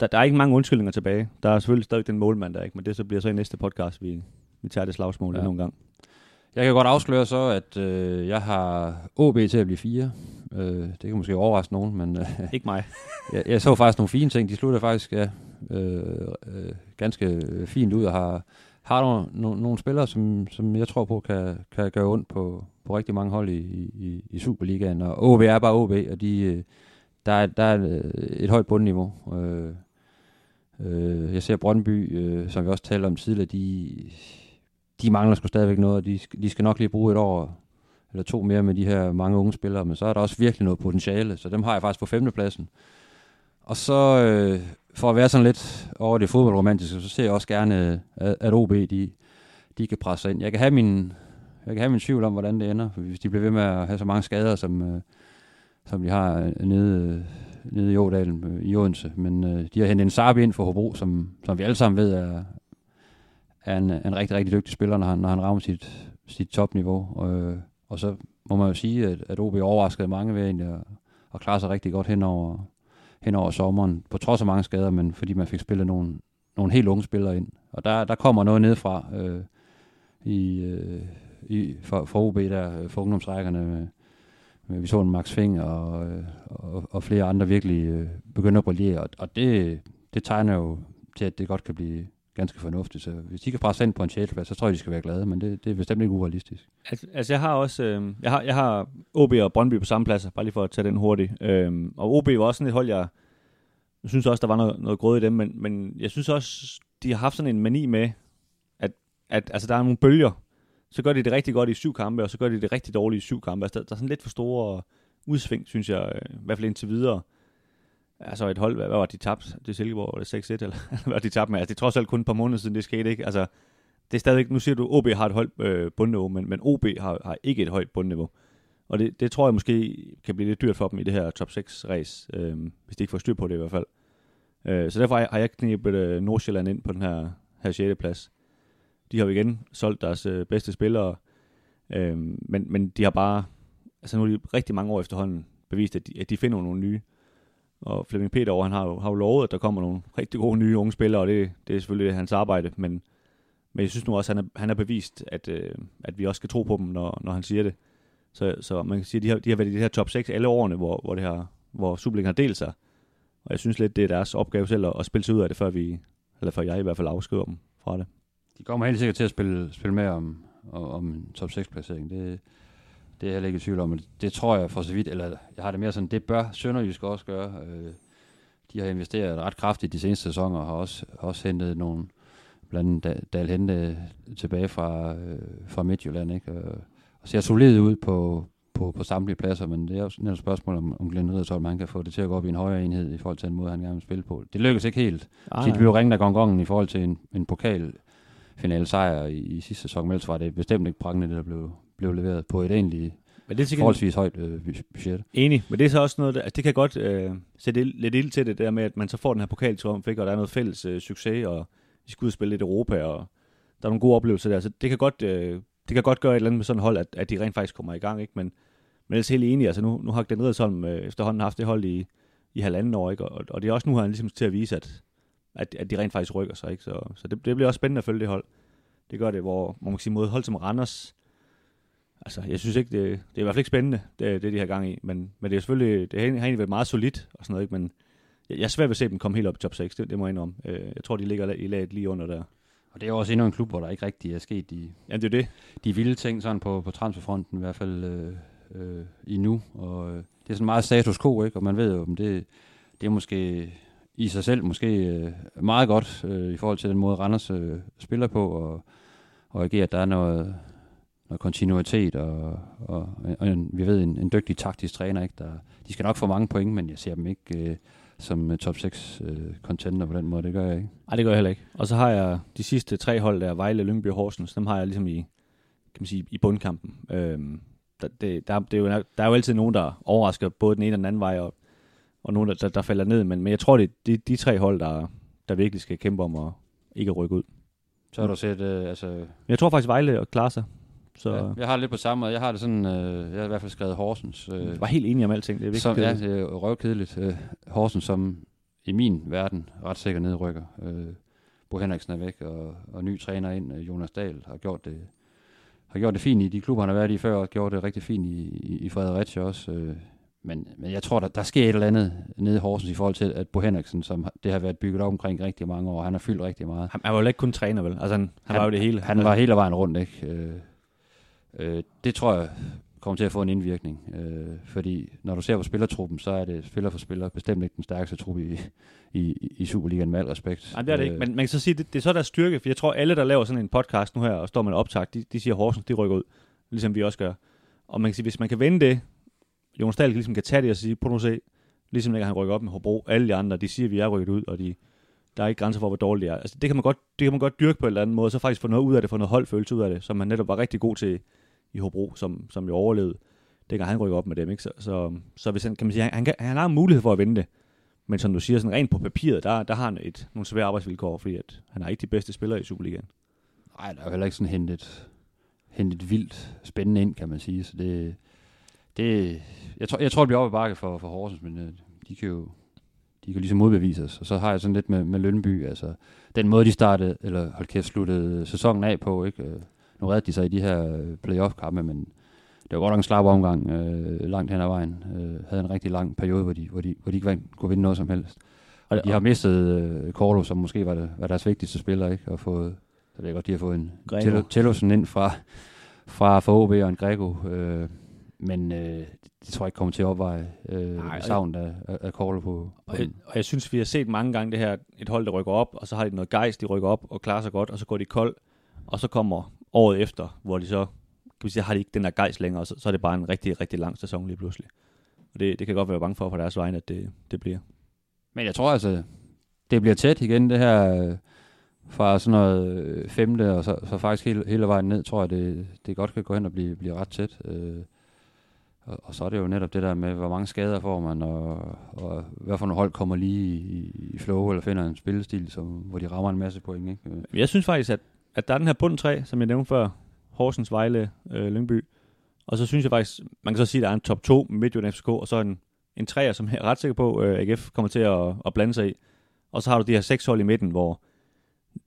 der, der er ikke mange undskyldninger tilbage. Der er selvfølgelig stadig den målmand der, ikke? Men det så bliver så i næste podcast, vi, vi tager det slagsmål ja. En gang. Jeg kan godt afsløre så, at øh, jeg har OB til at blive fire. Øh, det kan måske overraske nogen, men øh, *laughs* Ikke mig. *laughs* jeg, jeg så faktisk nogle fine ting. De slutter faktisk ja, øh, øh, ganske fint ud og har, har nogle, nogle, nogle spillere, som, som jeg tror på kan, kan gøre ondt på, på rigtig mange hold i, i, i Superligaen. Og OB er bare OB, og de, øh, der, er, der er et højt bundniveau. Øh, øh, jeg ser Brøndby, øh, som vi også talte om tidligere, de, de mangler sgu stadigvæk noget, og de, de skal nok lige bruge et år eller to mere med de her mange unge spillere, men så er der også virkelig noget potentiale, så dem har jeg faktisk på femtepladsen. Og så, øh, for at være sådan lidt over det fodboldromantiske, så ser jeg også gerne, øh, at, OB, de, de kan presse sig ind. Jeg kan have min, jeg kan have min tvivl om, hvordan det ender, hvis de bliver ved med at have så mange skader, som, øh, som de har øh, nede, øh, nede i Ådalen øh, i Odense. Men øh, de har hentet en Sarbi ind for Hobro, som, som vi alle sammen ved er, er en, en rigtig, rigtig dygtig spiller, når han, når han rammer sit, sit topniveau. Og, øh, og så må man jo sige, at, at OB overraskede mange ved egentlig at, at klare sig rigtig godt hen over, hen over sommeren, på trods af mange skader, men fordi man fik spillet nogle, nogle helt unge spillere ind. Og der, der kommer noget nedfra øh, i, øh, i, for, for OB der, øh, for ungdomsrækkerne. Med, med, vi så en Max Fing og, øh, og, og flere andre virkelig øh, begynde at brillere, og, og det, det tegner jo til, at det godt kan blive, ganske fornuftigt. Så hvis de kan presse ind på en sjælplads, så tror jeg, de skal være glade, men det, det er bestemt ikke urealistisk. Altså, altså jeg har også, øh, jeg, har, jeg har OB og Brøndby på samme plads, bare lige for at tage den hurtigt. Øh, og OB var også sådan et hold, jeg, jeg synes også, der var noget, noget grød i dem, men, men jeg synes også, de har haft sådan en mani med, at, at altså, der er nogle bølger. Så gør de det rigtig godt i syv kampe, og så gør de det rigtig dårligt i syv kampe. Altså, der, der er sådan lidt for store udsving, synes jeg, øh, i hvert fald indtil videre altså et hold, hvad, hvad var de tabt? Det Silkeborg, var det 6-1, *laughs* eller hvad var de tabt med? Altså, det er trods alt kun et par måneder siden, det skete, ikke? Altså, det er stadigvæk, nu siger du, OB har et højt øh, bundniveau, men, men OB har, har ikke et højt bundniveau. Og det, det tror jeg måske kan blive lidt dyrt for dem i det her top 6 race, øh, hvis de ikke får styr på det i hvert fald. Øh, så derfor har jeg knæbet øh, Nordsjælland ind på den her, her 6. plads. De har jo igen solgt deres øh, bedste spillere, øh, men, men de har bare, altså nu er de rigtig mange år efterhånden bevist, at de, at de finder nogle nye. Og Flemming Peter, han har jo, har jo lovet, at der kommer nogle rigtig gode nye unge spillere, og det, det er selvfølgelig hans arbejde, men, men jeg synes nu også, at han er, han er bevist, at, øh, at vi også skal tro på dem, når, når han siger det. Så, så man kan sige, at de har, de har været i det her top 6 alle årene, hvor, hvor, det har, hvor Superliga har delt sig. Og jeg synes lidt, det er deres opgave selv at, at spille sig ud af det, før, vi, eller før jeg i hvert fald afskriver dem fra det. De kommer helt sikkert til at spille, spille med om, om top 6 placering. Det, det er jeg heller ikke i tvivl om. Det tror jeg for så vidt, eller jeg har det mere sådan, det bør Sønderjysk også gøre. Øh, de har investeret ret kraftigt de seneste sæsoner, og har også, også hentet nogle, blandt andet Dal Hente tilbage fra, øh, fra Midtjylland, ikke? Og, og ser solid ud på, på, på samtlige pladser, men det er jo netop et spørgsmål om, om Glenn Riddersholm, man kan få det til at gå op i en højere enhed i forhold til den måde, han gerne vil spille på. Det lykkes ikke helt. Ej, de blev ringet af gongongen i forhold til en, en pokal finale sejr i, i sidste sæson, men ellers var det bestemt ikke prangende, det der blev, blev leveret på et egentlig men det er forholdsvis højt øh, budget. Enig, men det er så også noget, der, altså det kan godt øh, sætte lidt ild til det der med, at man så får den her pokaltriumf, og der er noget fælles øh, succes, og vi skal ud og spille lidt Europa, og der er nogle gode oplevelser der. Så det kan godt, øh, det kan godt gøre et eller andet med sådan et hold, at, at de rent faktisk kommer i gang, ikke? Men, men ellers helt enig, altså nu, nu har den Riddersholm øh, efterhånden haft det hold i, i halvanden år, ikke? Og, og det er også nu, han ligesom til at vise, at, at, at de rent faktisk rykker sig, ikke? Så, så det, det bliver også spændende at følge det hold. Det gør det, hvor man kan sige, mod hold som Randers, altså, jeg synes ikke, det, det er i hvert fald ikke spændende, det, det de har gang i, men, men det er selvfølgelig, det har egentlig været meget solidt og sådan noget, ikke? men jeg, jeg er svært ved at se dem komme helt op i top 6, det, det må jeg indrømme. Øh, jeg tror, de ligger i laget lige under der. Og det er jo også endnu en klub, hvor der ikke rigtig er sket de, ja, det er det. de vilde ting sådan på, på transferfronten, i hvert fald øh, øh, endnu. Og øh, det er sådan meget status quo, ikke? og man ved jo, om det, det er måske i sig selv måske øh, meget godt øh, i forhold til den måde, Randers øh, spiller på, og, og agerer, at der er noget, noget kontinuitet, og, og, og en, vi ved, en, en dygtig taktisk træner, ikke? Der, de skal nok få mange point, men jeg ser dem ikke øh, som uh, top 6 øh, contender på den måde, det gør jeg ikke. Nej, det gør jeg heller ikke. Og så har jeg de sidste tre hold der, Vejle, Lyngby og Horsens, dem har jeg ligesom i, kan man sige, i bundkampen. Øhm, der, det, der, det er jo, der er jo altid nogen, der overrasker både den ene og den anden vej, og, og nogen, der, der, der falder ned, men, men jeg tror, det er de, de tre hold, der, der virkelig skal kæmpe om at ikke at rykke ud. Så har du set, øh, altså... Jeg tror faktisk, Vejle klarer sig. Så... Ja, jeg har lidt på samme måde. Jeg har det sådan, øh, jeg har i hvert fald skrevet Horsens. Øh, jeg var helt enig om alting, det er vigtigt. Som, ja, det er røvkedeligt. Øh, Horsens, som i min verden ret sikker nedrykker. Øh, Bo Henriksen er væk, og, og ny træner ind, øh, Jonas Dahl, har gjort det har gjort det fint i de klubber, han har været i før, og gjort det rigtig fint i, i, i Fredericia også. Øh, men, men jeg tror, der, der sker et eller andet nede i Horsens i forhold til, at Bo Henriksen, som det har været bygget op omkring rigtig mange år, han har fyldt rigtig meget. Han, han var jo ikke kun træner, vel? Altså, han, han, han var jo det hele. Han var hele vejen rundt, ikke? Øh, øh, det tror jeg kommer til at få en indvirkning. Øh, fordi når du ser på spillertruppen, så er det spiller for spiller bestemt ikke den stærkeste trup i, i, i Superligaen med al respekt. Nej, det er det ikke. Men man kan så sige, det, det er så der styrke, for jeg tror, alle, der laver sådan en podcast nu her, og står med en optag, de, de siger, Horsens, de rykker ud, ligesom vi også gør. Og man kan sige, hvis man kan vende det, Jonas Dahl ligesom kan tage det og sige, prøv nu se, ligesom ikke han rykker op med Hobro, alle de andre, de siger, at vi er rykket ud, og de, der er ikke grænser for, hvor dårligt det er. Altså, det kan man godt, det kan man godt dyrke på en eller anden måde, så faktisk få noget ud af det, få noget holdfølelse ud af det, som man netop var rigtig god til i Hobro, som, som jo overlevede, dengang han rykker op med dem. Ikke? Så, så, så hvis han, kan man sige, han, han, han har en mulighed for at vinde det, men som du siger, sådan rent på papiret, der, der har han et, nogle svære arbejdsvilkår, fordi at han er ikke de bedste spillere i Superligaen. Nej, der er jo heller ikke sådan hentet, hentet vildt spændende ind, kan man sige. Så det, det, jeg, tror, jeg tror, det bliver op i bakke for, for Horsens, men øh, de kan jo de kan ligesom modbevise os. Og så har jeg sådan lidt med, med Lønby, altså den måde, de startede, eller hold kæft, sluttede sæsonen af på, ikke? Øh, nu redde de sig i de her øh, playoff-kampe, men det var godt nok en slap omgang øh, langt hen ad vejen. Øh, havde en rigtig lang periode, hvor de, hvor de, hvor de ikke kunne vinde noget som helst. Og de har mistet øh, Korlo, som måske var, det, var deres vigtigste spiller, ikke? Og fået, så det er godt, de har fået en Tellosen ind fra, fra, fra OB og en Grego. Øh, men øh, det tror jeg ikke kommer til at opveje øh, Nej, savnet af, af, Korlo på, på og, jeg, og jeg synes, vi har set mange gange det her, et hold, der rykker op, og så har de noget gejst, de rykker op og klarer sig godt, og så går de kold, og så kommer året efter, hvor de så kan vi sige, har de ikke den der gejst længere, og så, så er det bare en rigtig, rigtig lang sæson lige pludselig. Og det, det kan godt være bange for på deres vegne, at det, det bliver. Men jeg tror altså, det bliver tæt igen, det her øh, fra sådan noget øh, femte, og så, så faktisk hele, hele vejen ned, tror jeg, det, det godt kan gå hen og blive, blive ret tæt. Øh, og, og så er det jo netop det der med, hvor mange skader får man, og, og hvad for nogle hold kommer lige i, i flow, eller finder en spillestil, som, hvor de rammer en masse point. Ikke? Jeg synes faktisk, at, at der er den her bund 3, som jeg nævnte før, Horsens, Vejle, øh, Lyngby. Og så synes jeg faktisk, man kan så sige, at der er en top 2 med Midtjylland FCK, og så en, en 3'er, som jeg er ret sikker på, øh, AGF kommer til at, at blande sig i. Og så har du de her seks hold i midten, hvor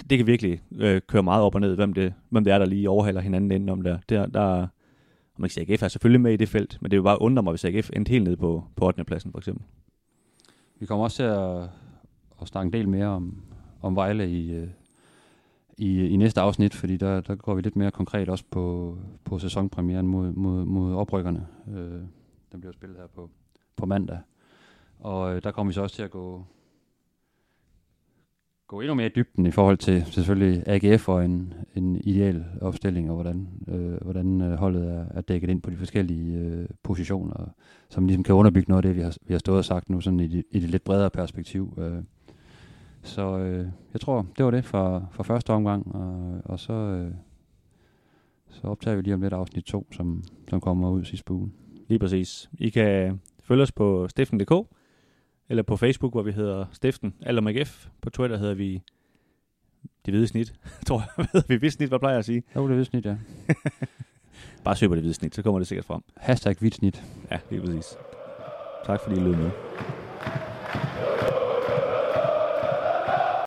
det kan virkelig øh, køre meget op og ned, hvem det, hvem det er, der lige overhaler hinanden indenom der. Der, der og man kan sige, AGF er selvfølgelig med i det felt, men det er jo bare undre mig, hvis AGF endte helt nede på, på 8. pladsen, for eksempel. Vi kommer også til at, at snakke en del mere om, om Vejle i, øh, i, i næste afsnit, fordi der, der går vi lidt mere konkret også på, på sæsonpremieren mod, mod, mod oprykkerne. Øh, den bliver spillet her på, på mandag. Og øh, der kommer vi så også til at gå, gå endnu mere i dybden i forhold til selvfølgelig AGF og en, en ideal opstilling, og hvordan, øh, hvordan øh, holdet er, er dækket ind på de forskellige øh, positioner, som ligesom kan underbygge noget af det, vi har, vi har stået og sagt nu, sådan i, de, i det lidt bredere perspektiv. Øh, så øh, jeg tror, det var det for, for første omgang, og, og så, øh, så optager vi lige om lidt afsnit 2, som, som kommer ud sidste uge. Lige præcis. I kan følge os på stiften.dk, eller på Facebook, hvor vi hedder Stiften, eller MGF. På Twitter hedder vi det hvide snit. *laughs* tror jeg, hedder vi hvide snit, hvad plejer jeg at sige? Jo, det hvide snit, ja. *laughs* Bare søg på det hvide snit, så kommer det sikkert frem. Hashtag hvidt snit. Ja, lige præcis. Tak fordi I lød med.